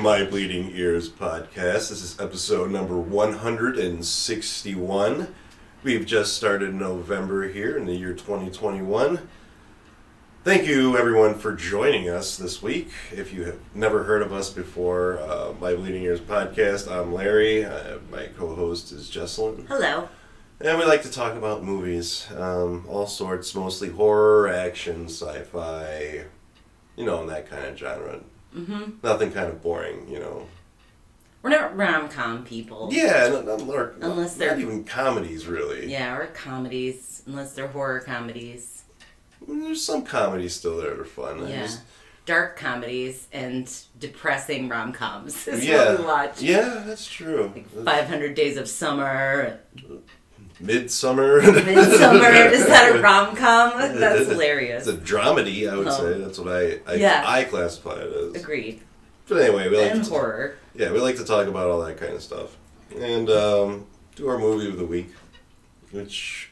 Welcome everyone to My Bleeding Ears podcast. This is episode number 161. We've just started November here in the year 2021. Thank you everyone for joining us this week. If you have never heard of us before, uh, My Bleeding Ears podcast, I'm Larry. Uh, my co-host is Jesselyn. Hello. And we like to talk about movies, um, all sorts, mostly horror, action, sci-fi, you know, in that kind of genre. Mm-hmm. Nothing kind of boring, you know. We're not rom com people. Yeah, not, not, or, Unless not they're- even comedies, really. Yeah, or comedies, unless they're horror comedies. I mean, there's some comedies still that are fun. Yeah. just- Dark comedies and depressing rom coms is yeah, what we watch. yeah, that's true. 500 Days of Summer, Midsummer. Midsummer. is that a rom com? That's hilarious. It's a dramedy, I would Oh. say. That's what I I, Yeah. I classify it as. Agreed. But anyway, we like and to horror. yeah, we like to talk about all that kind of stuff, and um, do our movie of the week, which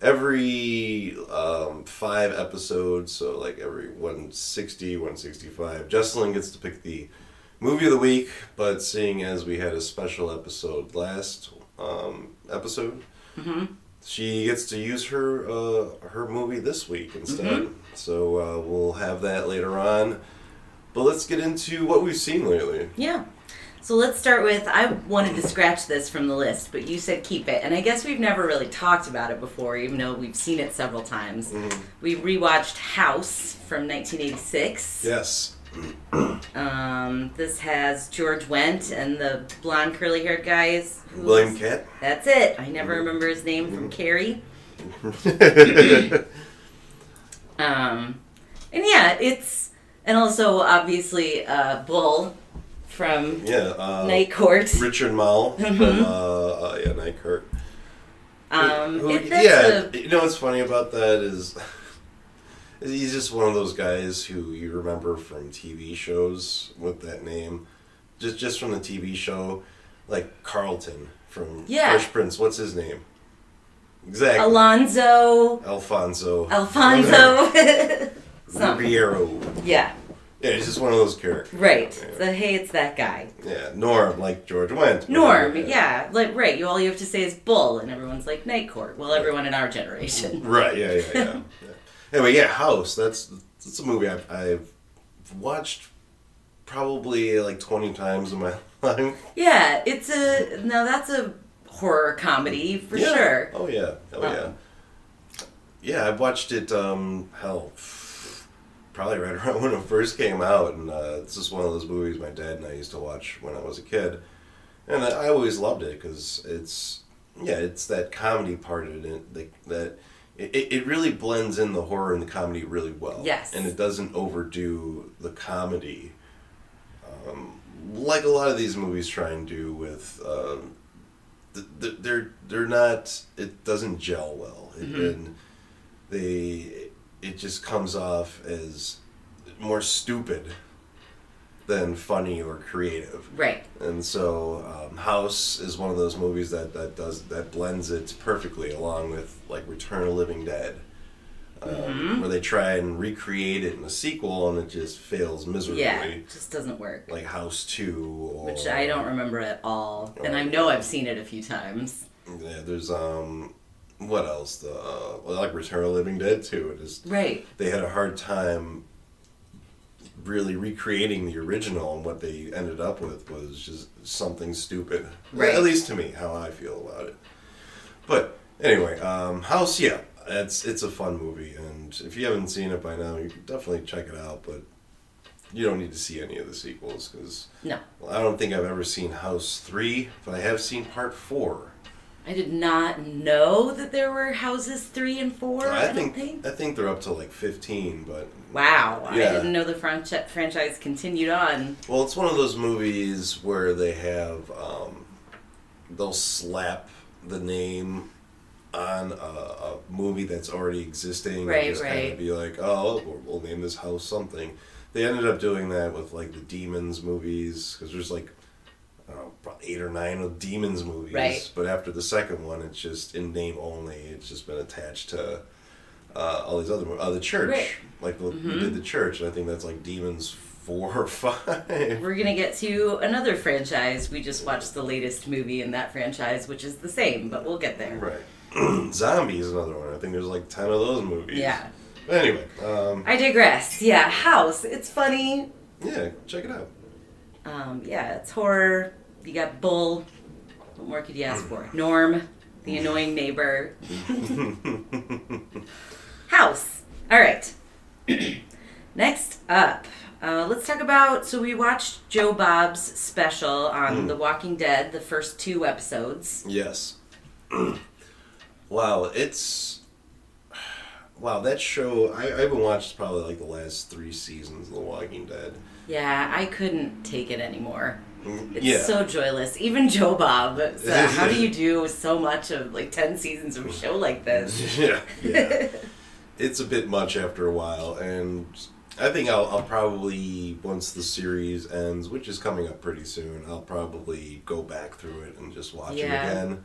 every um, five episodes, so like every 160, 165, Jesselyn gets to pick the movie of the week. But seeing as we had a special episode last um, episode, hmm she gets to use her uh, her movie this week instead. So uh, we'll have that later on. But let's get into what we've seen lately. Yeah. So let's start with I wanted to scratch this from the list, but you said keep it. And I guess we've never really talked about it before, even though we've seen it several times. Mhm. We rewatched House from 1986. Yes. Um, this has George Wendt and the blonde curly haired guy is William Katt. That's it. I never remember his name from Carrie. Um, and yeah, it's and also obviously uh, Bull from yeah. Uh, Night Court. Richard Moll from uh, uh, yeah Night Court. Um, Who- it- that's yeah. a- You know what's funny about that is. He's just one of those guys who you remember from TV shows with that name, just just from the TV show, like Carlton from Yeah. Fresh Prince. What's his name? Exactly. Alonzo, Alfonso. Alfonso. Ribeiro. Yeah, Yeah, he's just one of those characters. right. Yeah, So hey, it's that guy. yeah. Norm, like George Wendt. Norm, yeah, like right. You all you have to say is Bull, and everyone's like Night Court. Well, everyone in our generation. Right, yeah, yeah, yeah. yeah. Anyway, yeah, House. That's that's a movie I've, I've watched probably like 20 times in my life. Yeah, it's a now that's a horror comedy for Yeah. sure. Oh, yeah. Oh, Um, yeah. Yeah, I watched it, um, hell, probably right around when it first came out. And uh, it's just one of those movies my dad and I used to watch when I was a kid. And I, I always loved it because it's, yeah, it's that comedy part of it that, that it, it really blends in the horror and the comedy really well. Yes. And it doesn't overdo the comedy. Um, like a lot of these movies try and do with um, th- th- they're they're not it doesn't gel well it, Mhm. and they it just comes off as more stupid than funny or creative Right. and so um, house is one of those movies that, that does that blends it perfectly along with like return of living dead um, Mhm. where they try and recreate it in a sequel and it just fails miserably Yeah, it just doesn't work. like house 2 or Which I don't remember at all, and I know I've seen it a few times. Yeah, there's um, what else? The uh, like Return of Living Dead too. It is Right. they had a hard time really recreating the original, and what they ended up with was just something stupid. Right. At least to me, how I feel about it. But anyway, um, House, yeah, it's it's a fun movie, and if you haven't seen it by now, you can definitely check it out. But you don't need to see any of the sequels because No. I don't think I've ever seen House three, but I have seen Part four. I did not know that there were houses three and four. I, I think, think. I think they're up to like fifteen, but Wow, I didn't know the franchi- franchise continued on. well, it's one of those movies where they have um, they'll slap the name on a, a movie that's already existing, Right, and just kind of be like, oh, we'll, we'll name this house something. They ended up doing that with like the Demons movies because there's like know, about eight or nine of Demons movies. Right. But after the second one, it's just in name only. It's just been attached to uh, all these other movies. Uh, the church, Right. like the, we Mhm. did the church, and I think that's like Demons four or five. We're gonna get to another franchise. We just watched the latest movie in that franchise, which is the same, but we'll get there. Right. Zombie is another one. I think there's like ten of those movies. Yeah. But anyway, um, I digress. Yeah, House. It's funny. yeah, check it out. Um, yeah, it's horror. You got Bull. What more could you ask for? Norm, the annoying neighbor. House. All right. Next up, uh, let's talk about. So we watched Joe Bob's special on The Walking Dead, the first two episodes. Yes. wow, it's wow that show. I, I haven't watched probably like the last three seasons of The Walking Dead. Yeah, I couldn't take it anymore. It's yeah. so joyless. Even Joe Bob. So how do you do so much of like ten seasons of a show like this? yeah, yeah. it's a bit much after a while, and I think I'll, I'll probably once the series ends, which is coming up pretty soon, I'll probably go back through it and just watch Yeah. it again,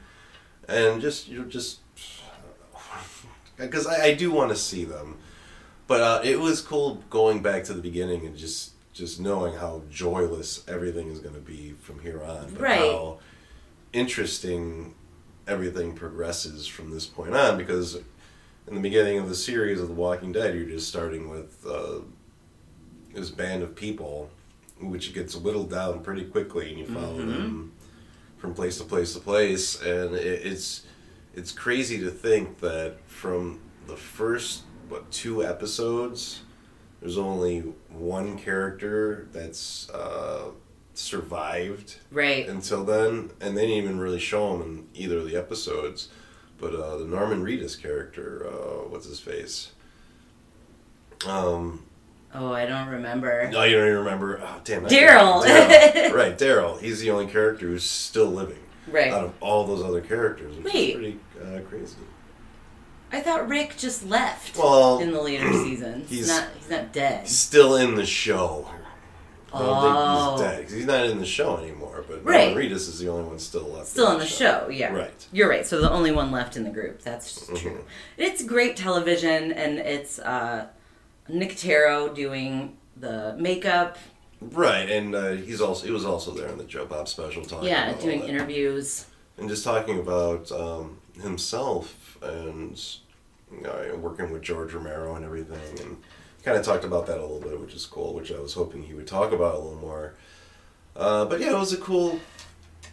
and just you know just because I, I do want to see them, but uh, it was cool going back to the beginning and just just knowing how joyless everything is going to be from here on, but Right. how interesting everything progresses from this point on because in the beginning of the series of The Walking Dead, you're just starting with uh, this band of people, which gets whittled down pretty quickly, and you follow them from place to place to place, and it, it's it's crazy to think that from the first what two episodes, there's only one character that's uh, survived Right. until then, and they didn't even really show him in either of the episodes. But uh, the Norman Reedus character, uh, what's his face? Um, Oh, I don't remember. no, you don't even remember. Oh, damn. Daryl. right, Daryl. He's the only character who's still living Right. out of all those other characters, which Wait. is pretty uh, crazy. I thought Rick just left Well, in the later seasons. He's, he's- not. He's not dead. He's still in the show. I don't Oh. think he's dead 'cause he's not in the show anymore. But Right. Norman Reedus is the only one still left. Still in the show. Yeah. Right. You're right. So the only one left in the group. That's Mhm. true. It's great television, and it's uh, Nicotero doing the makeup. Right, and uh, he's also he was also there in the Joe Bob special talking. yeah, about all doing that. interviews. and just talking about um, himself and you know, working with George Romero and everything, and kind of talked about that a little bit, which is cool. Which I was hoping he would talk about a little more. Uh, but yeah, it was a cool,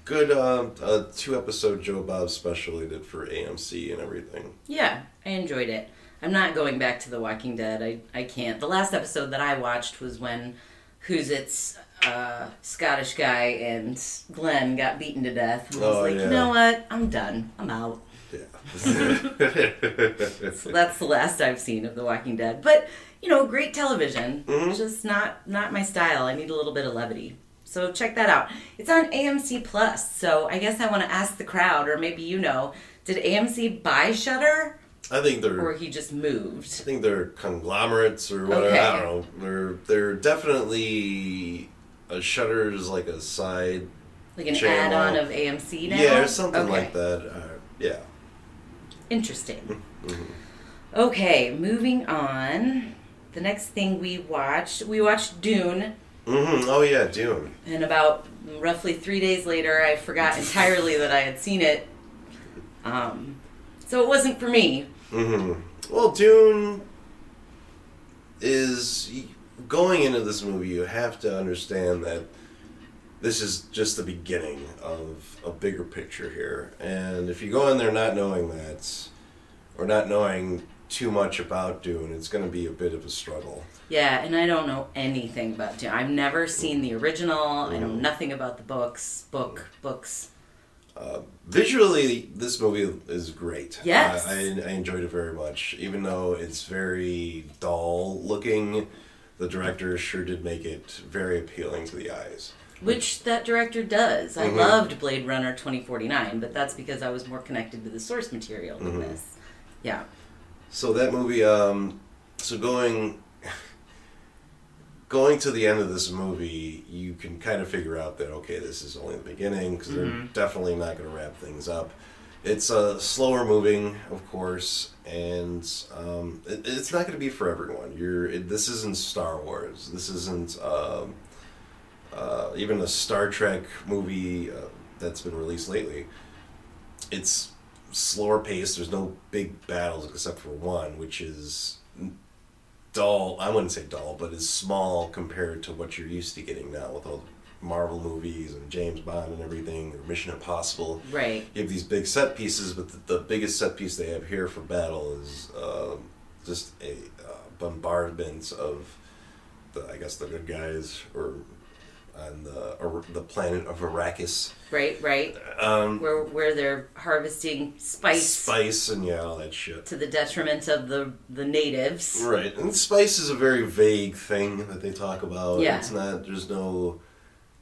good uh, uh, two episode Joe Bob special he did for AMC and everything. Yeah, I enjoyed it. I'm not going back to The Walking Dead. I, I can't. The last episode that I watched was when Who's It's uh, Scottish guy and Glenn got beaten to death. And I was Oh, like, yeah. you know what? I'm done. I'm out. So that's the last I've seen of The Walking Dead. But you know, great television. Mhm. Just not not my style. I need a little bit of levity. So check that out. It's on AMC Plus. So I guess I want to ask the crowd, or maybe you know, did AMC buy Shudder, I think they're or he just moved? I think they're conglomerates or whatever. Okay. I don't know. They're they're definitely a Shudder is like a side. Like an add-on of AMC now? Yeah, or something Okay. like that. Uh, yeah. Interesting. Mhm. Okay, moving on. The next thing we watched, we watched Dune, hmm Oh yeah, Dune. and about roughly three days later, I forgot entirely that I had seen it. Um, so it wasn't for me. hmm Well, Dune is going into this movie. You have to understand that this is just the beginning of a bigger picture here, and if you go in there not knowing that, or not knowing too much about Dune, it's going to be a bit of a struggle. Yeah, and I don't know anything about Dune. I've never seen the original. I know Mm. nothing about the books. Book books. Uh, visually, this movie is great. Yes. I, I, I enjoyed it very much, even though it's very dull looking. The director sure did make it very appealing to the eyes. Which that director does. I Mhm. loved Blade Runner 2049, but that's because I was more connected to the source material than Mhm. this. Yeah. So that movie, um, so going going to the end of this movie, you can kind of figure out that okay, this is only the beginning because Mhm. they're definitely not going to wrap things up it's uh, slower moving, of course, and um, it, it's not going to be for everyone. You're it, this isn't Star Wars. This isn't um, uh, even a Star Trek movie uh, that's been released lately. It's slower paced. There's no big battles except for one, which is dull. I wouldn't say dull, but is small compared to what you're used to getting now with all the Marvel movies and James Bond and everything, or Mission Impossible. Right. You have these big set pieces, but the, the biggest set piece they have here for battle is um just a uh, bombardment of the, I guess, the good guys, or on the or the planet of Arrakis. Right. Right. Um, Where where they're harvesting spice spice and yeah, all that shit. to the detriment of the the natives. Right, and spice is a very vague thing that they talk about. Yeah. It's not. There's no.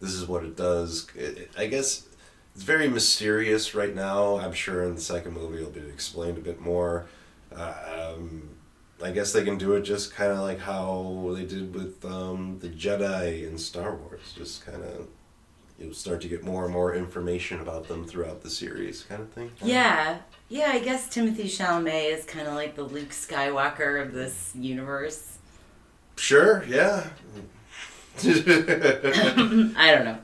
This is what it does. It, it- I guess it's very mysterious right now. I'm sure in the second movie it'll be explained a bit more. Um, I guess they can do it just kind of like how they did with um, the Jedi in Star Wars. Just kind of you'll start to get more and more information about them throughout the series, kind of thing. Yeah. Yeah, I guess Timothée Chalamet is kind of like the Luke Skywalker of this universe. Sure. Yeah. I don't know.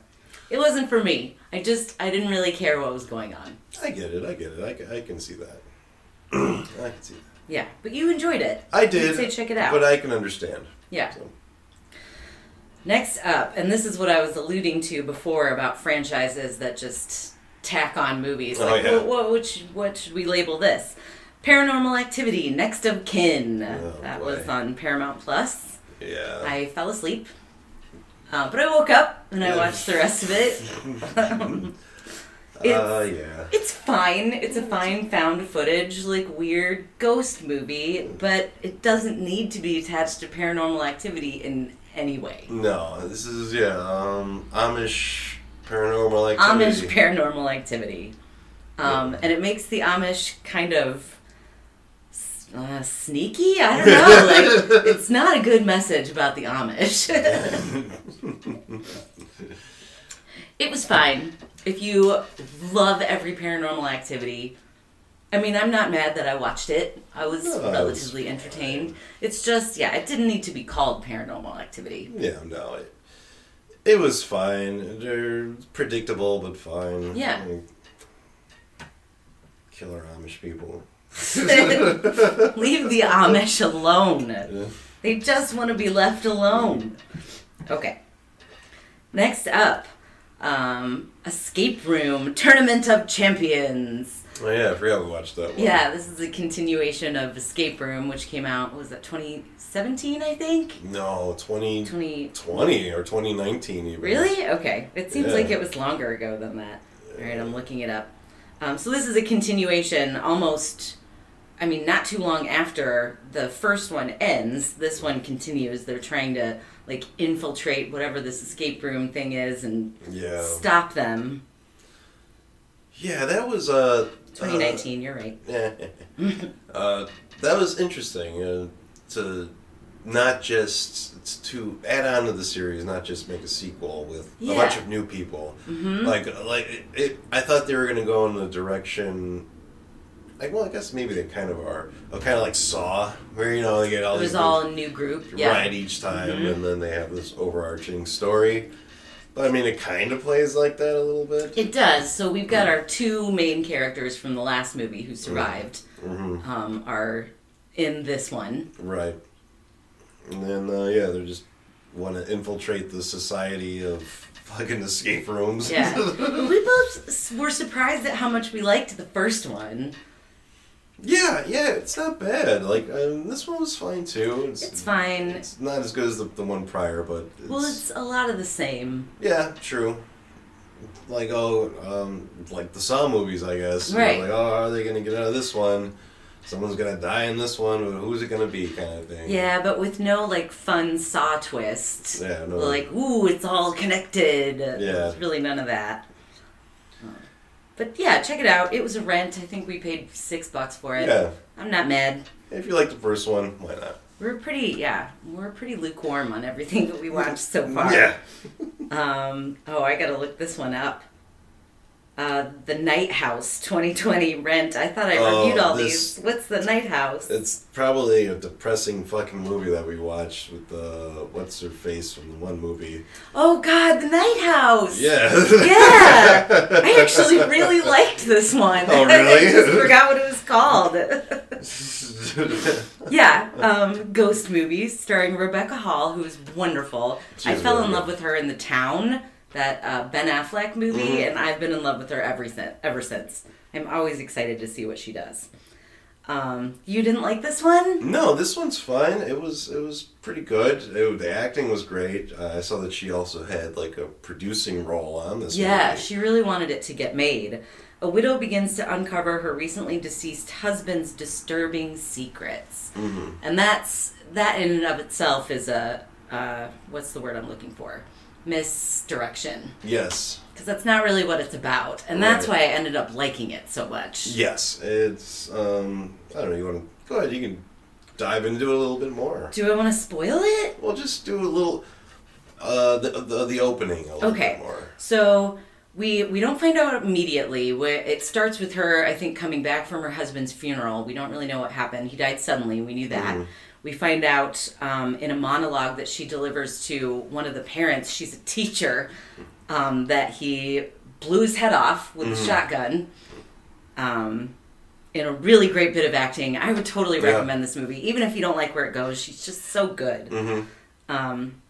It wasn't for me. I just I didn't really care what was going on. I get it. I get it. I, I can see that. I can see that. Yeah, but you enjoyed it. I did. say check it out. But I can understand. yeah. So. Next up, and this is what I was alluding to before about franchises that just tack on movies. Oh, Like, yeah. what, what, which, what should we label this? Paranormal Activity, Next of Kin. Oh, that boy. was on Paramount Plus. Yeah. I fell asleep, uh, but I woke up and I watched the rest of it. uh, yeah. It's fine. It's a fine found footage, like weird ghost movie, but it doesn't need to be attached to paranormal activity in any way. No, this is yeah. Um, Amish paranormal activity. Amish paranormal activity. Um, and it makes the Amish kind of uh, sneaky. I don't know. Like, it's not a good message about the Amish. it was fine. If you love every paranormal activity, I mean, I'm not mad that I watched it. I was No, it's relatively entertained. It's just, yeah, it didn't need to be called paranormal activity. yeah, no. It, it was fine. They're predictable, but fine. Yeah. Like, killer Amish people. Leave the Amish alone. Yeah. They just want to be left alone. Okay. Next up, um, Escape Room Tournament of Champions. Oh yeah, I forgot we watched that one. Yeah, this is a continuation of Escape Room, which came out, was that 2017, I think? No, 2020 20. or 2019 even. Really? Okay. It seems Yeah. like it was longer ago than that. All right, I'm looking it up. Um, so this is a continuation, almost. I mean, not too long after the first one ends, this one continues. They're trying to like infiltrate whatever this escape room thing is and Yeah. stop them. Yeah, that was uh 2019. you're right. uh, that was interesting uh, to not just to add on to the series, not just make a sequel with Yeah. a bunch of new people. hmm Like, like it, it, I thought they were going to go in the direction. Like, well, I guess maybe they kind of are. Kind of like Saw, where you know they get all It was these all a new group. Yeah. right each time, Mhm. and then they have this overarching story. But I mean, it kind of plays like that a little bit. It does. So we've got our two main characters from the last movie who survived. hmm Um, are in this one. Right. And then, uh, yeah, they just want to infiltrate the society of fucking escape rooms. Yeah. we both were surprised at how much we liked the first one. Yeah, yeah, it's not bad. Like, um, this one was fine too. It's, It's fine. It's not as good as the, the one prior, but it's, Well, it's a lot of the same. yeah, true. Like oh, um, like the Saw movies, I guess. You know, Right. like oh, are they gonna get out of this one? Someone's gonna die in this one. but Who's it gonna be? Kind of thing. Yeah, but with no like fun saw twist. Yeah. No. Like, ooh, it's all connected. Yeah. There's really none of that. But yeah, check it out. It was a rent. I think we paid six bucks for it. yeah. I'm not mad. If you like the first one, why not? We're pretty, yeah, we're pretty lukewarm on everything that we watched so far. Yeah. Um, oh, I gotta look this one up. Uh, the Night House 2020 Rent. I thought I Oh, reviewed all this- these. What's the Night House? It's probably a depressing fucking movie that we watched with the what's her face from the one movie. Oh God, the Night House. Yeah. Yeah, I actually really liked this one. Oh, really? I just forgot what it was called. yeah, um, ghost movies starring Rebecca Hall, who is wonderful. I fell really in love good. with her in The Town, that uh, Ben Affleck movie, Mhm. and I've been in love with her ever since. Ever since, I'm always excited to see what she does. Um, you didn't like this one? no, this one's fine. It was it was pretty good. It- the acting was great. Uh, I saw that she also had like a producing role on this. Yeah, movie. she really wanted it to get made. A widow begins to uncover her recently deceased husband's disturbing secrets. Mhm. And that's that in and of itself is a uh, what's the word I'm looking for? Misdirection. Yes. Because that's not really what it's about. And that's Right. why I ended up liking it so much. Yes. It's um. I don't know. You want to go ahead? You can dive into it a little bit more. Do I want to spoil it? We'll just do a little. Uh, the the, the opening a little Okay. bit more. So we we don't find out immediately. It starts with her, I think, coming back from her husband's funeral. We don't really know what happened. He died suddenly. We knew that. Mhm. We find out um, in a monologue that she delivers to one of the parents. She's a teacher. Um, that he blew his head off with a Mhm. shotgun. Um, in a really great bit of acting. I would totally Yeah. recommend this movie, even if you don't like where it goes. She's just so good. Mm-hmm. Um,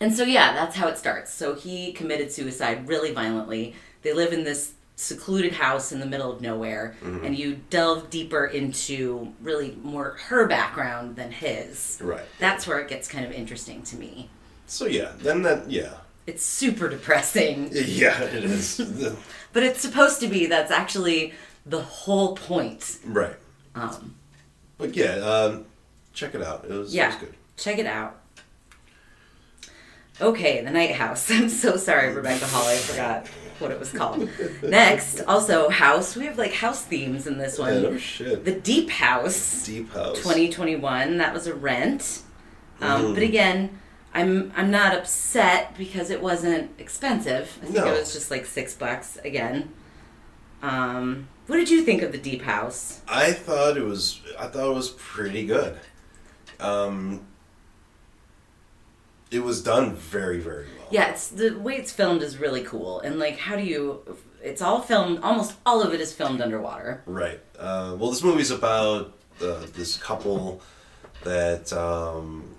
and so, yeah, that's how it starts. So he committed suicide really violently. They live in this secluded house in the middle of nowhere, Mhm. and you delve deeper into really more her background than his. Right. That's where it gets kind of interesting to me. So yeah, then that yeah, It's super depressing, yeah, it is. but it's supposed to be. That's actually the whole point. right. Um, But yeah, um, check it out. It was, it was good. check it out. Okay, the Night House. I'm so sorry, Rebecca Hall. I forgot what it was called. Next, also House. We have like house themes in this Yeah, one. no shit. The Deep House, Deep House. 2021. That was a rent. Um, Mhm. But again, I'm I'm not upset because it wasn't expensive. I think No. it was just like six bucks again. Um, what did you think of the Deep House? I thought it was. I thought it was pretty good. Um, it was done very, very well. Yeah, it's the way it's filmed is really cool, and like, how do you? It's all filmed. Almost all of it is filmed underwater. Right. Uh, well, this movie's about uh, this couple that. Um,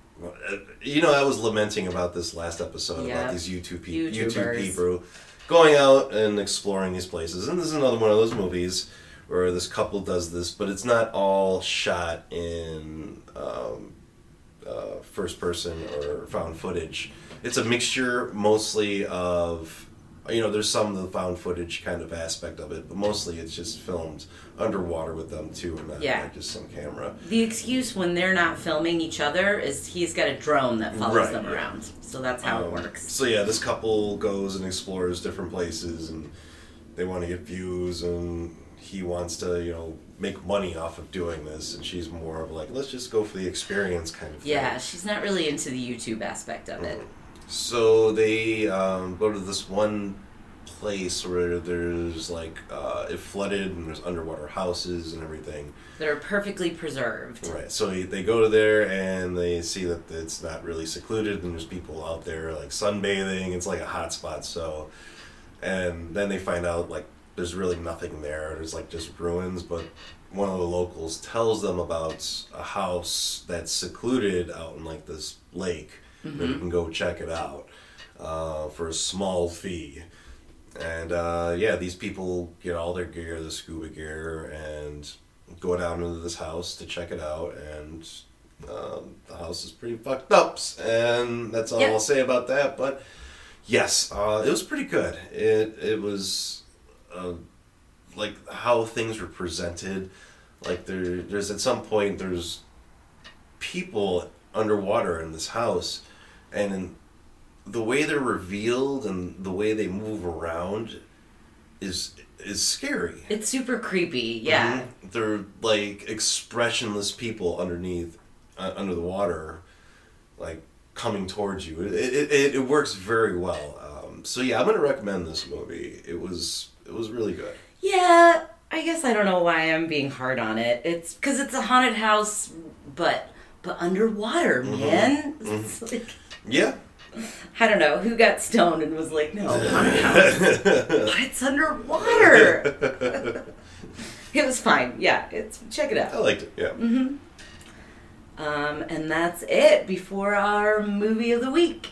you know, I was lamenting about this last episode Yeah. about these YouTube, pe- YouTube people going out and exploring these places, and this is another one of those movies where this couple does this, but it's not all shot in um, uh, first person or found footage. It's a mixture mostly of you know, there's some of the found footage kind of aspect of it, but mostly it's just filmed underwater with them too, and not Yeah. like just some camera. The excuse when they're not filming each other is he's got a drone that follows Right, them yeah. around. So that's how it Um, works. So yeah, this couple goes and explores different places, and they want to get views, and he wants to, you know, make money off of doing this, and she's more of like, let's just go for the experience kind of thing. Yeah, she's not really into the YouTube aspect of it. So they um, go to this one place where there's like uh, it flooded and there's underwater houses and everything. They're perfectly preserved. Right. So they go to there and they see that it's not really secluded and there's people out there like sunbathing. It's like a hot spot. So, and then they find out like there's really nothing there. There's like just ruins. But one of the locals tells them about a house that's secluded out in like this lake where you can go check it out uh, for a small fee. And uh, yeah, these people get all their gear, the scuba gear, and go down into this house to check it out. And um, the house is pretty fucked up, and that's all. I'll say about that. But yes, uh, it was pretty good. It it was uh, like how things were presented. Like there, there's at some point there's people underwater in this house, and in the way they're revealed and the way they move around is is scary. It's super creepy. Yeah. Mhm. They're like expressionless people underneath, uh, under the water, like coming towards you. It, it, it, it works very well. Um, so yeah, I'm gonna recommend this movie. It was it was really good. Yeah, I guess I don't know why I'm being hard on it. It's because it's a haunted house, but but underwater, mm-hmm. man. Mm-hmm. It's like, Yeah. I don't know who got stoned and was like, no, haunted house, but it's underwater. it was fine. Yeah, it's check it out. I liked it. Yeah. Mm-hmm. Um, and that's it before our movie of the week.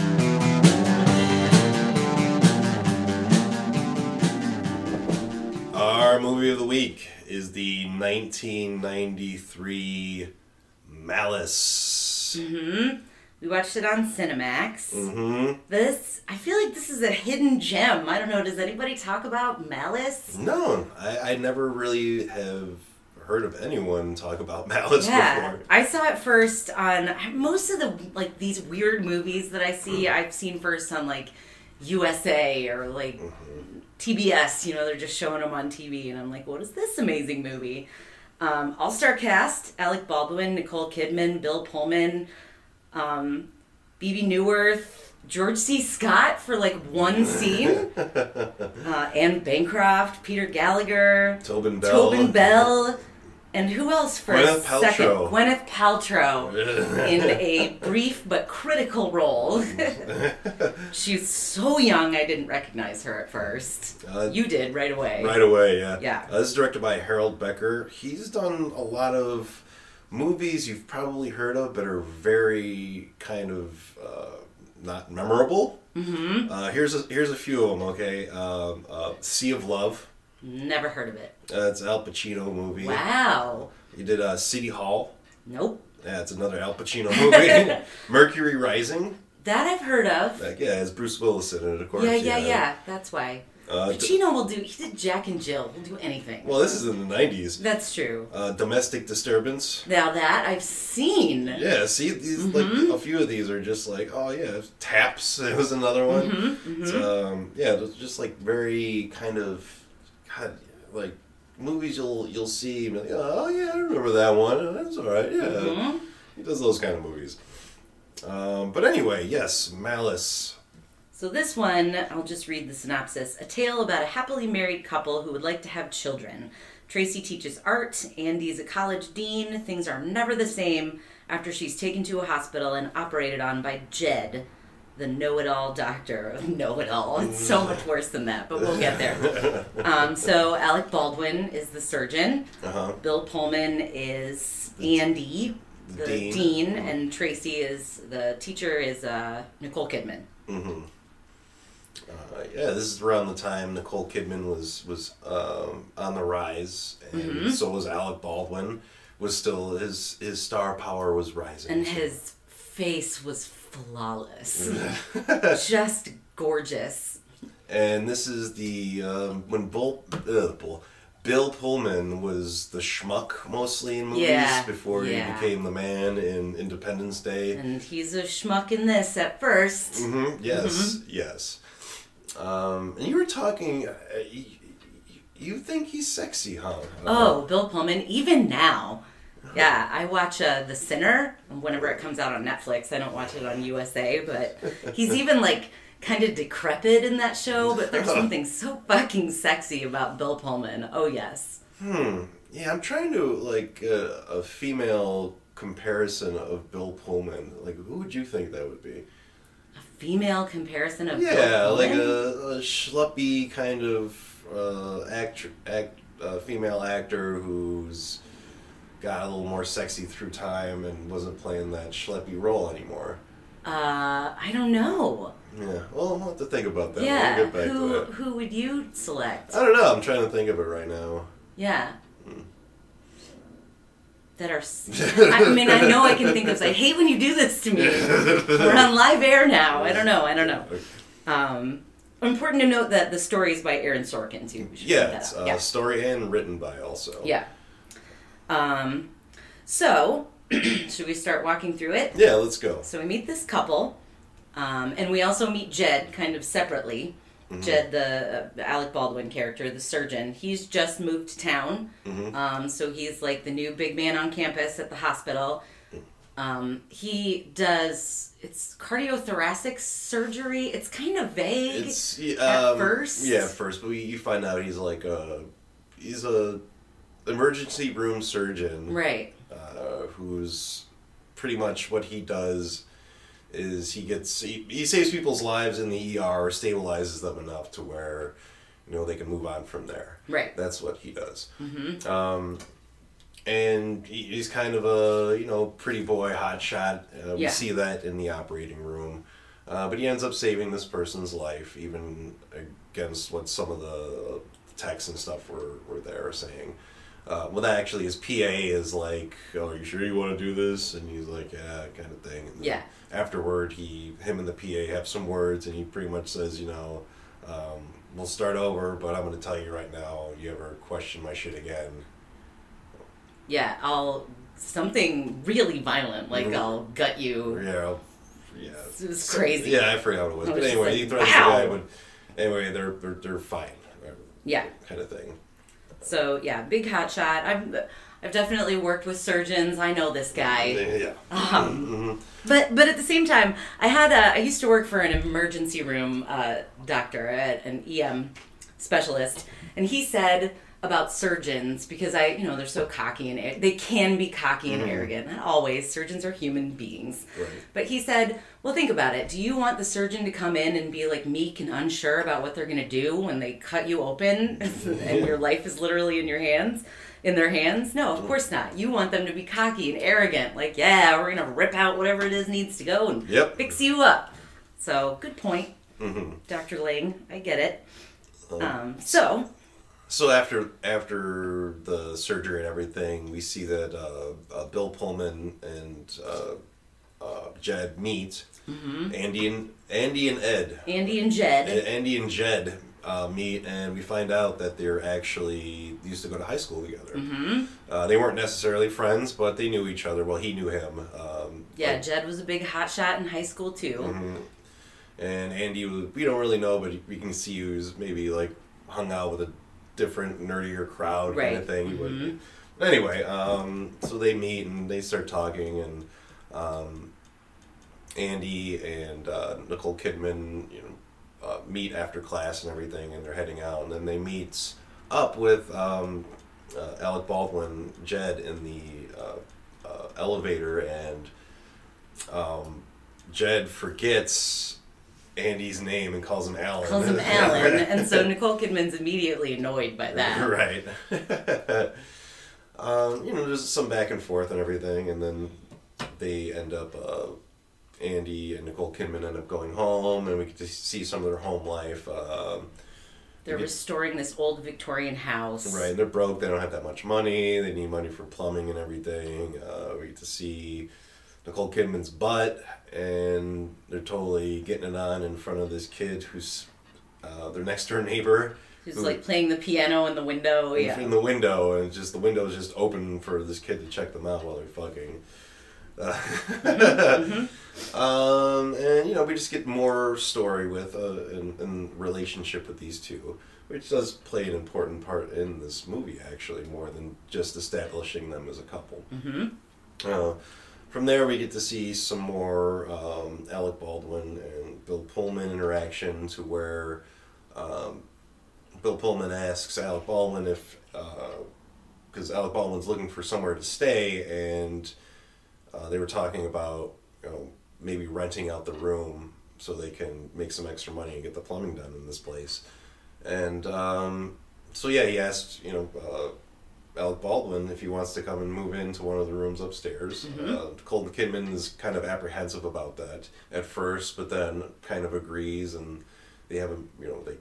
Movie of the week is the 1993 Malice. We watched it on Cinemax. Mm-hmm. This, I feel like this is a hidden gem. I don't know. Does anybody talk about Malice? No, I, I never really have heard of anyone talk about Malice Yeah, before. I saw it first on most of the like these weird movies that I see. I've seen first on like USA or like TBS. You know, they're just showing them on TV, and I'm like, what is this amazing movie? Um, All star cast: Alec Baldwin, Nicole Kidman, Bill Pullman, um, Bebe Neuwirth, George C. Scott for like one scene, uh, Anne Bancroft, Peter Gallagher, Tobin Bell. Tobin Bell, and who else for Gwyneth a second? Paltrow. Gwyneth Paltrow in a brief but critical role. She's so young, I didn't recognize her at first. Uh, you did right away. Right away, yeah. Yeah. Uh, this is directed by Harold Becker. He's done a lot of movies you've probably heard of, but are very kind of uh, not memorable. Mm-hmm. Uh, here's a, here's a few of them. Okay, um, uh, Sea of Love. Never heard of it. Uh, it's an Al Pacino movie. Wow. He did uh, City Hall. Nope. Yeah, it's another Al Pacino movie. Mercury Rising. That I've heard of. Like, yeah, it's Bruce Willis in it, of course. yeah, yeah, yeah. That's why. Uh, d- Pacino will do. He did Jack and Jill. He'll do anything. well, this is in the '90s. That's true. Uh, Domestic Disturbance. Now that I've seen. Yeah, see, these like a few of these are just like, oh yeah, Taps. It was another one. It's, um, yeah, just like very kind of, God, like movies you'll you'll see. and like, oh yeah, I remember that one. That's all right. Yeah, he does those kind of movies. Um, but anyway, yes, Malice. So this one, I'll just read the synopsis. A tale about a happily married couple who would like to have children. Tracy teaches art, Andy's a college dean. Things are never the same after she's taken to a hospital and operated on by Jed, the know-it-all doctor of know-it-all. It's so much worse than that, but we'll get there. Um, so Alec Baldwin is the surgeon. Uh huh. Bill Pullman is Andy, the Dean. dean, and Tracy is the teacher is uh, Nicole Kidman. Mm-hmm. Uh, yeah, this is around the time Nicole Kidman was was um, on the rise, and Mm-hmm. so was Alec Baldwin. Was still his his star power was rising. and his face was flawless just gorgeous And this is the um, when Bull, uh, Bull Bill Pullman was the schmuck mostly in movies Yeah, before yeah. he became the man in Independence Day. and he's a schmuck in this at 1st hmm Yes, Mm-hmm. yes. Um, and you were talking. Uh, you, you think he's sexy, huh? oh bill pullman even now yeah i watch uh, the sinner whenever it comes out on netflix i don't watch it on usa but he's even like kind of decrepit in that show but there's something so fucking sexy about bill pullman oh yes Hmm. Yeah, I'm trying to like uh, a female comparison of Bill Pullman. Like, who would you think that would be? a female comparison of Yeah, like a, a schleppy kind of uh, actor, act, uh, female actor who's got a little more sexy through time and wasn't playing that schleppy role anymore. uh i don't know Yeah, well, I'll have to think about that. yeah We'll get back who to that. who would you select I don't know. I'm trying to think of it right now. Yeah. that are. I mean, I know I can think of. I hate when you do this to me. We're on live air now. I don't know. I don't know. Um, important to note that the story is by Aaron Sorkin too. Yeah, it's uh, yeah. story and written by also. Yeah. Um, so, should we start walking through it? Yeah, let's go. So we meet this couple, um, and we also meet Jed kind of separately. Jed, the uh, Alec Baldwin character, the surgeon, he's just moved to town. Um, so he's like the new big man on campus at the hospital. Um, he does it's cardiothoracic surgery. It's kind of vague. It's y- at um, first? Yeah, at first, but we, you find out he's like a he's a emergency room surgeon. right. uh, who's pretty much what he does is he gets he, he saves people's lives in the ER, stabilizes them enough to where you know they can move on from there. Right. That's what he does. Mm-hmm. Um, and he, he's kind of a you know pretty boy, hot shot. Uh, we Yeah. see that in the operating room. Uh, but he ends up saving this person's life, even against what some of the texts and stuff were, were there saying. Uh, well, that actually his PA is like, "Oh, are you sure you want to do this?" And he's like, "Yeah," kind of thing. And Yeah. Afterward, he, him, and the PA have some words, and he pretty much says, "You know, um, we'll start over, but I'm going to tell you right now, you ever question my shit again, Yeah, I'll something really violent, like Mhm. I'll gut you. yeah, yeah, It was crazy. Yeah, I forgot what it was, I but anyway, like, he threatens wow. the guy, but anyway, they're they're, they're fine, Yeah. kind of thing. So yeah, big hot shot. I've I've definitely worked with surgeons. I know this guy. Yeah. Um, but but at the same time, I had a, I used to work for an emergency room uh, doctor, at an EM specialist, and he said about surgeons because I you know they're so cocky and they can be cocky and arrogant. Not always. Surgeons are human beings. Right. But he said, well, think about it. Do you want the surgeon to come in and be like meek and unsure about what they're going to do when they cut you open and your life is literally in your hands? In their hands? No, of course not. You want them to be cocky and arrogant, like, yeah, we're going to rip out whatever it is needs to go and Yep. fix you up. So, good point, hmm Dr. Ling. I get it. Um, so, So after after the surgery and everything, we see that uh, uh, Bill Pullman and uh, uh, Jed meet. Mm-hmm. Andy and Andy and Ed, Andy and Jed. A- Andy and Jed uh, meet, and we find out that they're actually used to go to high school together. hmm Uh, they weren't necessarily friends, but they knew each other. Well, he knew him. Um, Yeah, like- Jed was a big hotshot in high school, too. Mhm. And Andy, was, we don't really know, but we can see he was maybe like hung out with a different, nerdier crowd kind of thing. Mhm. But anyway, um, so they meet and they start talking, and um, Andy and uh, Nicole Kidman, you know, uh, meet after class and everything, and they're heading out, and then they meet up with um, uh, Alec Baldwin, Jed, in the uh, uh, elevator, and um, Jed forgets Andy's name and calls him Alan. Calls him Alan, and so Nicole Kidman's immediately annoyed by that. right. um, you know, there's some back and forth and everything, and then they end up. Uh, Andy and Nicole Kidman end up going home, and we get to see some of their home life. Um, They're Yeah. restoring this old Victorian house. Right, and they're broke. They don't have that much money. They need money for plumbing and everything. Uh, we get to see Nicole Kidman's butt, and they're totally getting it on in front of this kid who's uh, their next door neighbor. Who's who- like playing the piano in the window. in- Yeah. in the window, and it's just the window is just open for this kid to check them out while they're fucking. Uh, Mm-hmm. um, and you know, we just get more story with uh, in, in relationship with these two, which does play an important part in this movie, actually, more than just establishing them as a couple. hmm Uh, from there, we get to see some more um, Alec Baldwin and Bill Pullman interaction to where um, Bill Pullman asks Alec Baldwin if, because Alec Baldwin's looking for somewhere to stay, and uh, they were talking about you know, maybe renting out the room so they can make some extra money and get the plumbing done in this place. And um, so, yeah, he asked, you know, uh, Alec Baldwin if he wants to come and move into one of the rooms upstairs. Mhm. Uh, Colton Kidman is kind of apprehensive about that at first, but then kind of agrees, and they have a you know they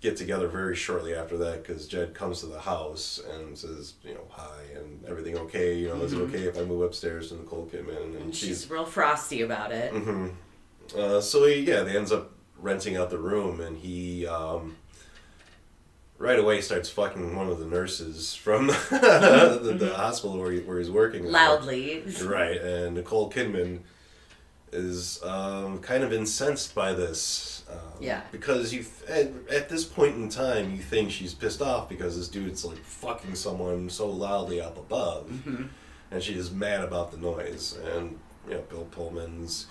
get together very shortly after that because Jed comes to the house and says, you know, hi and everything okay? You know, is it okay if I move upstairs to Nicole Kidman? And, And she's, she's real frosty about it. uh, so he, yeah, they ends up renting out the room and he um, right away starts fucking one of the nurses from the, the hospital where, he, where he's working. Loudly. Right, and Nicole Kidman is um, kind of incensed by this. Um, Yeah. Because you, at, at this point in time, you think she's pissed off because this dude's like fucking someone so loudly up above, Mm-hmm. and she is mad about the noise. And you know, Bill Pullman's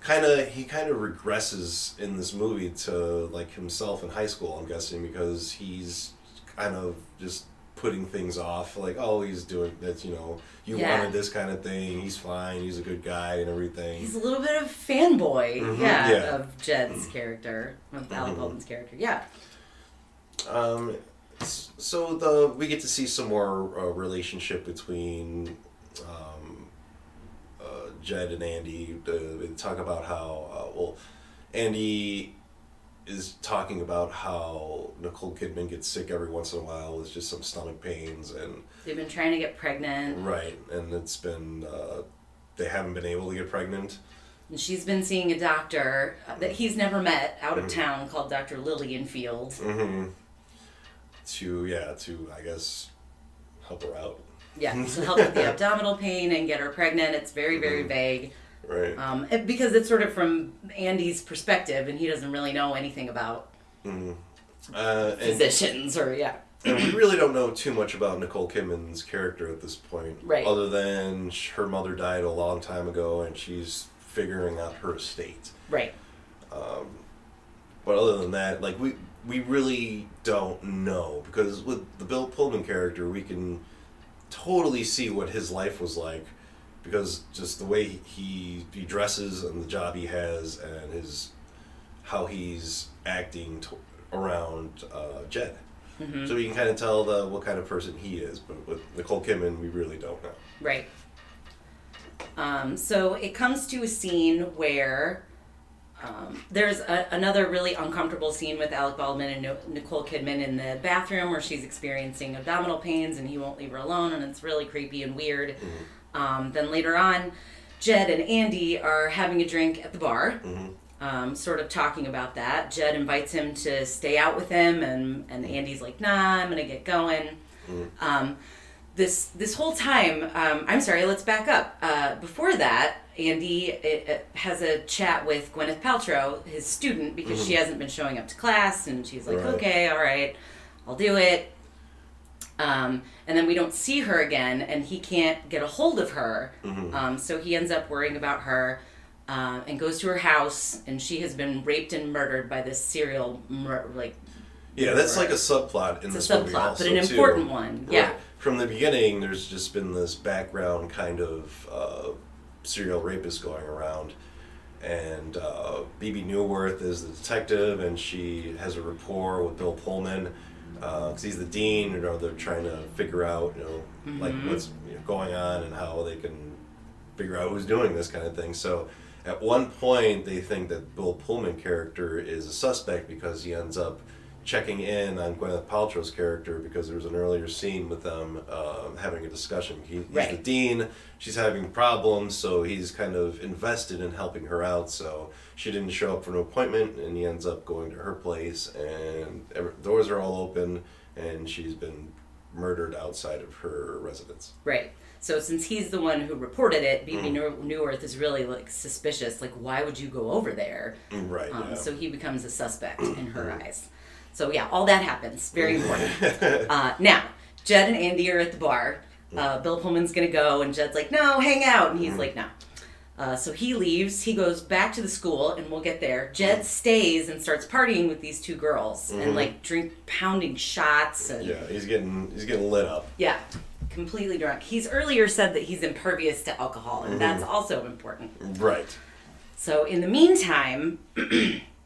kind of he kind of regresses in this movie to like himself in high school. I'm guessing because he's kind of just putting things off like oh he's doing that you know you Yeah. wanted this kind of thing he's fine he's a good guy and everything He's a little bit of fanboy, Mhm, yeah, yeah. of Jed's character, of Alec Mhm. Baldwin's character. Yeah. Um, so the we get to see some more uh, relationship between uh, Jed and Andy. Uh, talk about how uh, well Andy is talking about how Nicole Kidman gets sick every once in a while with just some stomach pains and They've been trying to get pregnant, right, and it's been uh, they haven't been able to get pregnant. and she's been seeing a doctor that he's never met out of Mm-hmm. town called Dr. Lillian Field. hmm To yeah, to I guess help her out. Yeah, to help with the abdominal pain and get her pregnant. It's very, very Mm-hmm. vague. Right. Um, because it's sort of from Andy's perspective, and he doesn't really know anything about Uh, and, physicians or yeah. and we really don't know too much about Nicole Kidman's character at this point, Right. Other than her mother died a long time ago, and she's figuring out her estate. Right. But other than that, like we we really don't know because with the Bill Pullman character, we can totally see what his life was like because just the way he he dresses and the job he has and his how he's acting to, around uh, Jed. So we can kind of tell the what kind of person he is. But with Nicole Kidman, we really don't know. Right. Um, so it comes to a scene where um, there's a, another really uncomfortable scene with Alec Baldwin and No- Nicole Kidman in the bathroom where she's experiencing abdominal pains and he won't leave her alone, and it's really creepy and weird. Um, then later on, Jed and Andy are having a drink at the bar, um, sort of talking about that. Jed invites him to stay out with him, and, and Andy's like, nah, I'm gonna get going. Um, this this whole time um, i'm sorry let's back up uh, before that andy uh, uh, has a chat with gwyneth paltrow his student because she hasn't been showing up to class and she's like Right. okay all right i'll do it um, and then we don't see her again and he can't get a hold of her um, so he ends up worrying about her uh, and goes to her house and she has been raped and murdered by this serial mur- like Yeah, that's like a subplot in It's this a movie, subplot, also, but an too. important one, Right. yeah. From the beginning, there's just been this background kind of uh, serial rapist going around, and uh, Bebe Neuwirth is the detective, and she has a rapport with Bill Pullman because he's the dean. You know, they're trying to figure out, you know, like what's you know, going on and how they can figure out who's doing this kind of thing. So. At one point, they think that Bill Pullman character is a suspect because he ends up checking in on Gwyneth Paltrow's character because there was an earlier scene with them uh, having a discussion. He, he's the dean. She's having problems, so he's kind of invested in helping her out. So she didn't show up for an appointment, and he ends up going to her place, and every, doors are all open, and she's been murdered outside of her residence. Right. So since he's the one who reported it, Bebe Mm. Neuwirth is really like suspicious. Like, why would you go over there? Right. Um, yeah. So he becomes a suspect in her eyes. So yeah, all that happens. Very important. uh, now, Jed and Andy are at the bar. Uh, Bill Pullman's gonna go, and Jed's like, "No, hang out," and he's like, "No." Uh, so he leaves. He goes back to the school, and we'll get there. Jed stays and starts partying with these two girls, and like drink pounding shots and yeah, he's getting he's getting lit up. yeah, completely drunk. He's earlier said that he's impervious to alcohol, and that's also important. Right. So in the meantime,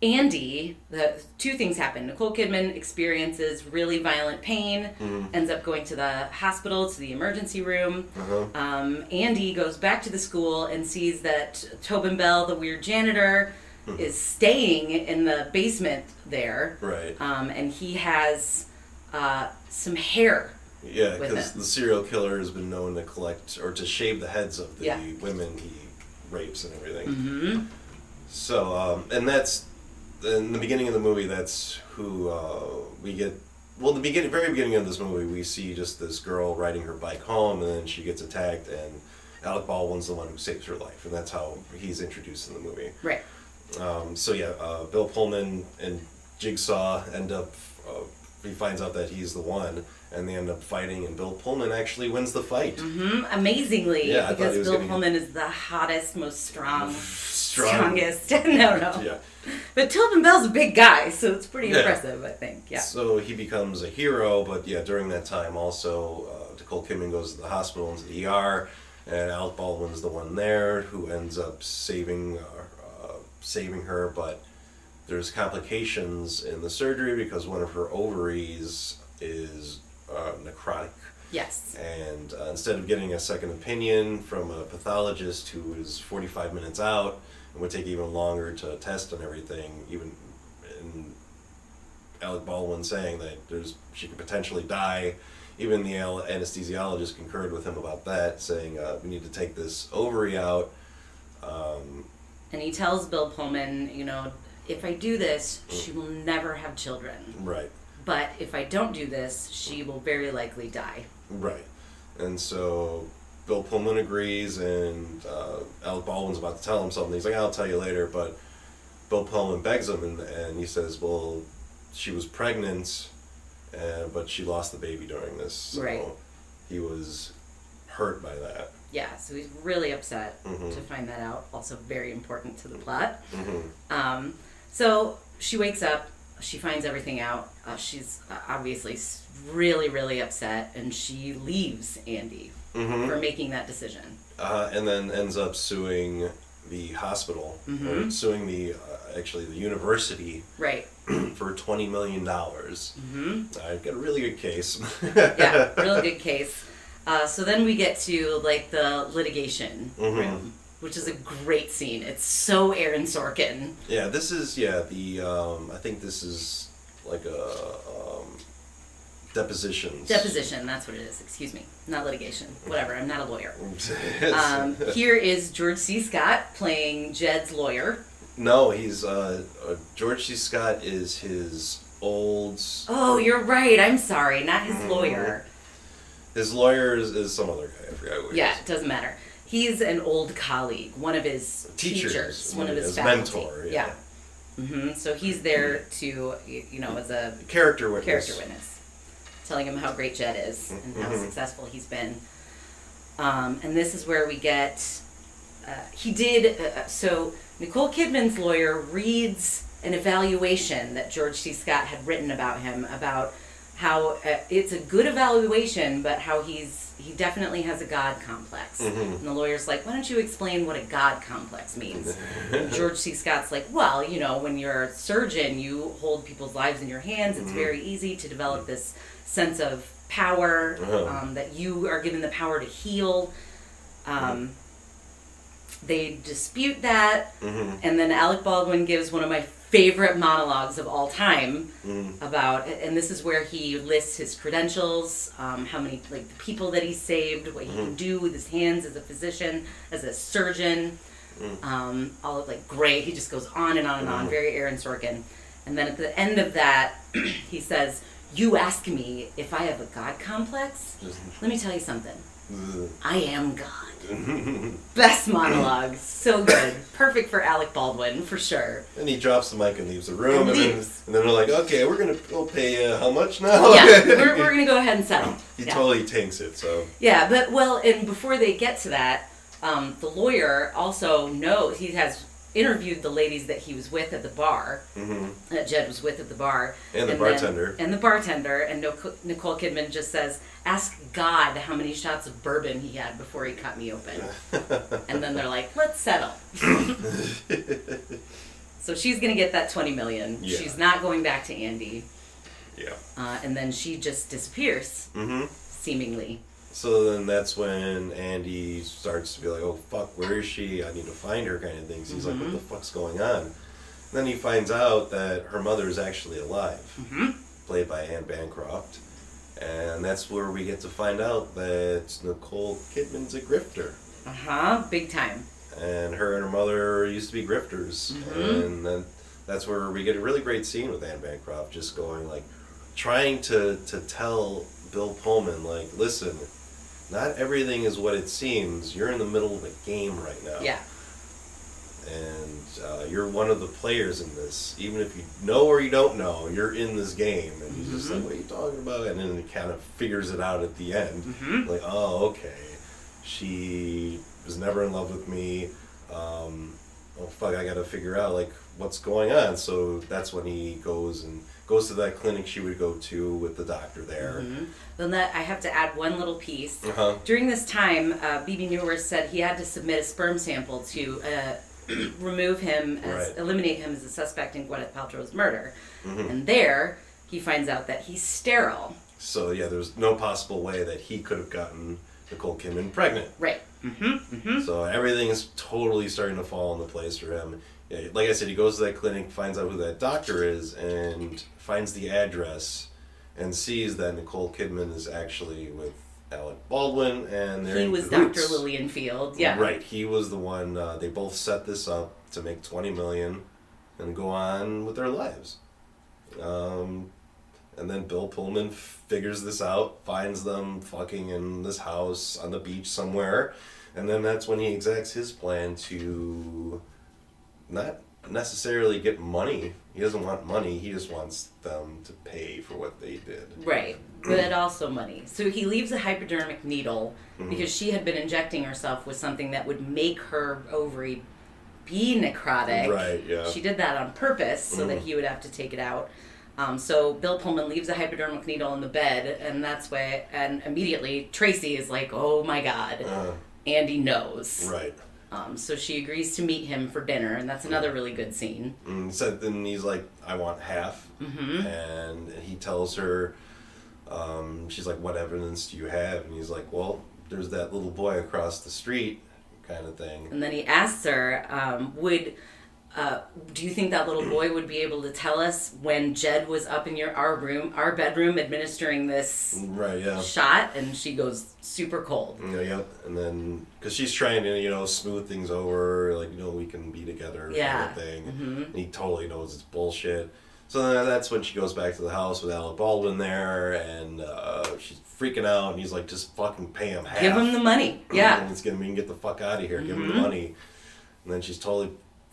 Andy, the two things happen. Nicole Kidman experiences really violent pain, ends up going to the hospital to the emergency room. Uh-huh. Um, Andy goes back to the school and sees that Tobin Bell, the weird janitor, is staying in the basement there, Right. um, and he has uh, some hair. Yeah, because the serial killer has been known to collect or to shave the heads of the Yeah. women he rapes and everything. hmm So, um, and that's in the beginning of the movie. That's who uh, we get. Well, the beginning, very beginning of this movie, we see just this girl riding her bike home, and then she gets attacked, and Alec Baldwin's the one who saves her life, and that's how he's introduced in the movie. Right. Um, so yeah, uh, Bill Pullman and Jigsaw end up. Uh, he finds out that he's the one, and they end up fighting, and Bill Pullman actually wins the fight. hmm Amazingly, Yeah, because Bill Pullman is the hottest, most strong, Strong. strongest. no, no. Yeah. But Tobin Bell's a big guy, so it's pretty Yeah. impressive, I think. Yeah. So he becomes a hero, but yeah, during that time also, uh, Nicole Kidman goes to the hospital into the ER, and Alec Baldwin's the one there who ends up saving uh, uh, saving her, but there's complications in the surgery because one of her ovaries is uh, necrotic. Yes. And uh, instead of getting a second opinion from a pathologist who is 45 minutes out and would take even longer to test and everything, even in Alec Baldwin saying that there's she could potentially die, even the anesthesiologist concurred with him about that, saying uh, we need to take this ovary out. Um, And he tells Bill Pullman, you know, if I do this, she will never have children. right, But if I don't do this, she will very likely die. right. And so Bill Pullman agrees, and uh, Alec Baldwin's about to tell him something. He's like, I'll tell you later, but Bill Pullman begs him, and, and he says, Well, she was pregnant, uh, but she lost the baby during this. So Right. he was hurt by that. Yeah, so he's really upset Mhm. to find that out. Also, very important to the plot. hmm Um, so she wakes up, she finds everything out. Uh, she's uh, obviously really, really upset, and she leaves Andy hmm for making that decision. uh, and then ends up suing the hospital, or Mhm. suing the uh, actually the university Right. for twenty million dollars. hmm I got a really good case. Yeah, really good case. Uh, so then we get to like the litigation Mhm. room, which is a great scene. It's so Aaron Sorkin. Yeah, this is yeah the um, I think this is like a um, depositions. Deposition, that's what it is. Excuse me, not litigation. Whatever. I'm not a lawyer. Um, here is George C. Scott playing Jed's lawyer. no, he's uh, uh, George C. Scott is his old. Oh, you're right. I'm sorry, not his Mhm. lawyer. His lawyer is, is some other guy. I forgot who Yeah, it doesn't matter. He's an old colleague, one of his Teachers, teachers, one one of his, his faculty. mentor, yeah. hmm So he's there to, you know, as a Character witness. character witness, telling him how great Jed is and how Mhm. successful he's been. Um, and this is where we get. Uh, he did. Uh, so Nicole Kidman's lawyer reads an evaluation that George C. Scott had written about him about how uh, it's a good evaluation, but how he's he definitely has a god complex. Mhm. And the lawyer's like, "Why don't you explain what a god complex means?" And George C. Scott's like, well, you know, when you're a surgeon, you hold people's lives in your hands. It's Mhm. very easy to develop this sense of power, Uh-huh. um, that you are given the power to heal. Um, They dispute that, hmm and then Alec Baldwin gives one of my favorite monologues of all time hmm about, and this is where he lists his credentials, um, how many like the people that he saved, what he can do with his hands as a physician, as a surgeon, um, all of like great. He just goes on and on and on, Mhm. very Aaron Sorkin. And then at the end of that, he says, "You ask me if I have a god complex. Let me tell you something. I am God." Best monologue, so good, perfect for Alec Baldwin for sure. And he drops the mic and leaves the room, And and, then, and then they're like, "Okay, we're gonna we'll pay uh, how much now?" Yeah, we're, we're gonna go ahead and settle. he Yeah. totally tanks it. So Yeah, but well, and before they get to that, um, the lawyer also knows he has interviewed the ladies that he was with at the bar, hmm that Jed was with at the bar, And the then- bartender. and the bartender, and Nicole Kidman just says, "Ask God how many shots of bourbon he had before he cut me open," and then they're like, "Let's settle." so she's gonna get that twenty million. Yeah. She's not going back to Andy, yeah. uh, and then she just disappears, hmm seemingly. So then that's when Andy starts to be like, "Oh fuck, where is she? I need to find her," kind of things. He's like, Mm-hmm. "What the fuck's going on?" Then he finds out that her mother is actually alive, Mhm. played by Anne Bancroft. And that's where we get to find out that Nicole Kidman's a grifter. Uh huh. Big time. And her and her mother used to be grifters. Mhm. And then that's where we get a really great scene with Anne Bancroft just going like, trying to, to tell Bill Pullman, like, listen, not everything is what it seems. You're in the middle of a game right now Yeah. and uh, you're one of the players in this. Even if you know or you don't know, you're in this game. And he's just like, "What are you talking about?" And then he kind of figures it out at the end, Mhm. like, "Oh, okay, she was never in love with me. Um, oh fuck, I got to figure out like what's going on." So that's when he goes and goes to that clinic she would go to with the doctor there. Mhm. Then that I have to add one little piece. Uh-huh. During this time, uh, Bebe Neuwirth said he had to submit a sperm sample to uh, remove him, as, Right. eliminate him as a suspect in Gwyneth Paltrow's murder. Mhm. And there, he finds out that he's sterile. So yeah, there's no possible way that he could have gotten Nicole Kidman pregnant. Right. Mm-hmm. Mm-hmm. So everything is totally starting to fall into place for him. Like I said, he goes to that clinic, finds out who that doctor is, and finds the address, and sees that Nicole Kidman is actually with Alec Baldwin, and they're He was. Dr. Lillian Field. Yeah. Right. He was the one. Uh, they both set this up to make twenty million, and go on with their lives. Um, and then Bill Pullman figures this out, finds them fucking in this house on the beach somewhere, and then that's when he exacts his plan to not necessarily get money. He doesn't want money. He just wants them to pay for what they did. Right. But also money. So he leaves a hypodermic needle Mm-hmm. because she had been injecting herself with something that would make her ovary be necrotic. Right, yeah. She did that on purpose so that Mhm. he would have to take it out. Um, so Bill Pullman leaves a hypodermic needle in the bed, and that's why. And immediately Tracy is like, "Oh my God!" Uh, Andy knows. right. Um, so she agrees to meet him for dinner, and that's another really good scene. And so then he's like, I want half. Mm-hmm. And he tells her, um, she's like, What evidence do you have? And he's like, Well, there's that little boy across the street, kind of thing. And then he asks her, um, "Would uh, do you think that little boy would be able to tell us when Jed was up in your our room, our bedroom, administering this Right, yeah. shot?" And she goes super cold. Know, yep. And then, because she's trying to, you know, smooth things over, like, you know, we can be together, Yeah. kind of thing. Mhm. And he totally knows it's bullshit. So then that's when she goes back to the house with Alec Baldwin there, and uh, she's freaking out, and he's like, just fucking pay him half. Give him the money. Yeah. And it's gonna mean get the fuck out of here. Give him the Mhm. money. And then she's totally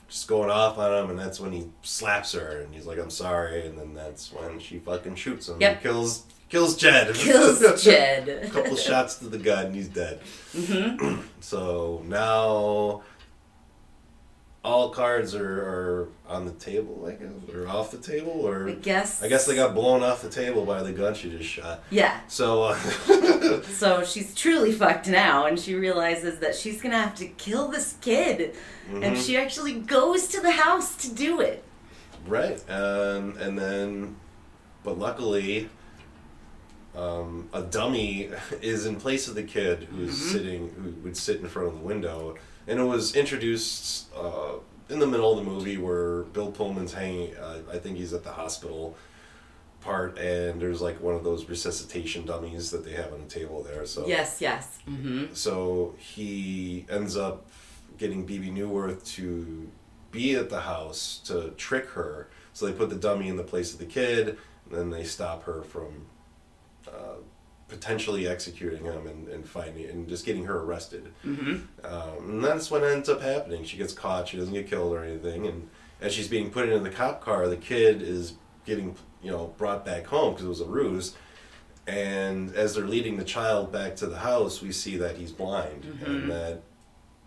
just going off on him, and that's when he slaps her, and he's like, "I'm sorry." And then that's when she fucking shoots him. Yep. And kills kills Jed. Kills Jed. A couple shots to the gut, and he's dead. hmm So now. All cards are, are on the table, I guess, or off the table, or I guess. I guess they got blown off the table by the gun she just shot. Yeah. So, uh, So she's truly fucked now, and she realizes that she's gonna have to kill this kid, and Mhm. she actually goes to the house to do it. Right, um, and then, but luckily, um, a dummy is in place of the kid who's Mhm. sitting, who would sit in front of the window, and it was introduced uh, in the middle of the movie where Bill Pullman's hanging. Uh, I think he's at the hospital part, and there's like one of those resuscitation dummies that they have on the table there. So Yes, yes. Mm-hmm. so he ends up getting Bebe Neuwirth to be at the house to trick her. So they put the dummy in the place of the kid, and then they stop her from uh, potentially executing him and, and finding and just getting her arrested. Mm-hmm. Um, and that's what ends up happening. She gets caught. She doesn't get killed or anything. And as she's being put into the cop car, the kid is getting you know brought back home because it was a ruse. And as they're leading the child back to the house, we see that he's blind Mhm. and that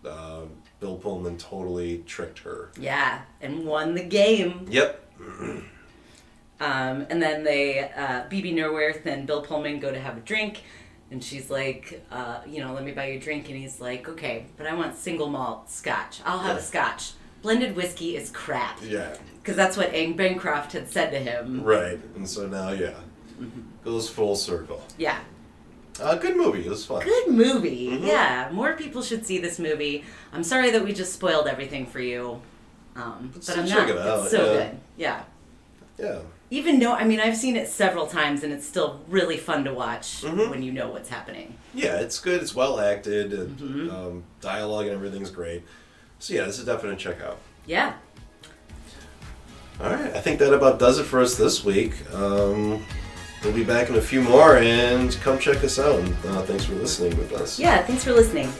uh, Bill Pullman totally tricked her. Yeah, and won the game. Yep. Um, and then they, uh, Bebe Neuwirth and Bill Pullman go to have a drink, and she's like, uh, you know, let me buy you a drink. And he's like, okay, but I want single malt scotch. I'll have a scotch. Blended whiskey is crap. Yeah. Because that's what Anne Bancroft had said to him. Right. And so now, yeah, goes full circle. Yeah. Uh, good movie. It was fun. Good movie. Mhm. Yeah. More people should see this movie. I'm sorry that we just spoiled everything for you. Um, but still I'm check not. it out, It's so yeah. good. Yeah. Yeah. Even though I mean I've seen it several times and it's still really fun to watch Mhm. when you know what's happening. Yeah, it's good. It's well acted. And, Mhm. um, dialogue and everything's great. So yeah, this is definitely a check out. Yeah. All right, I think that about does it for us this week. Um, we'll be back in a few more, and come check us out. Uh, thanks for listening with us. Yeah. Thanks for listening.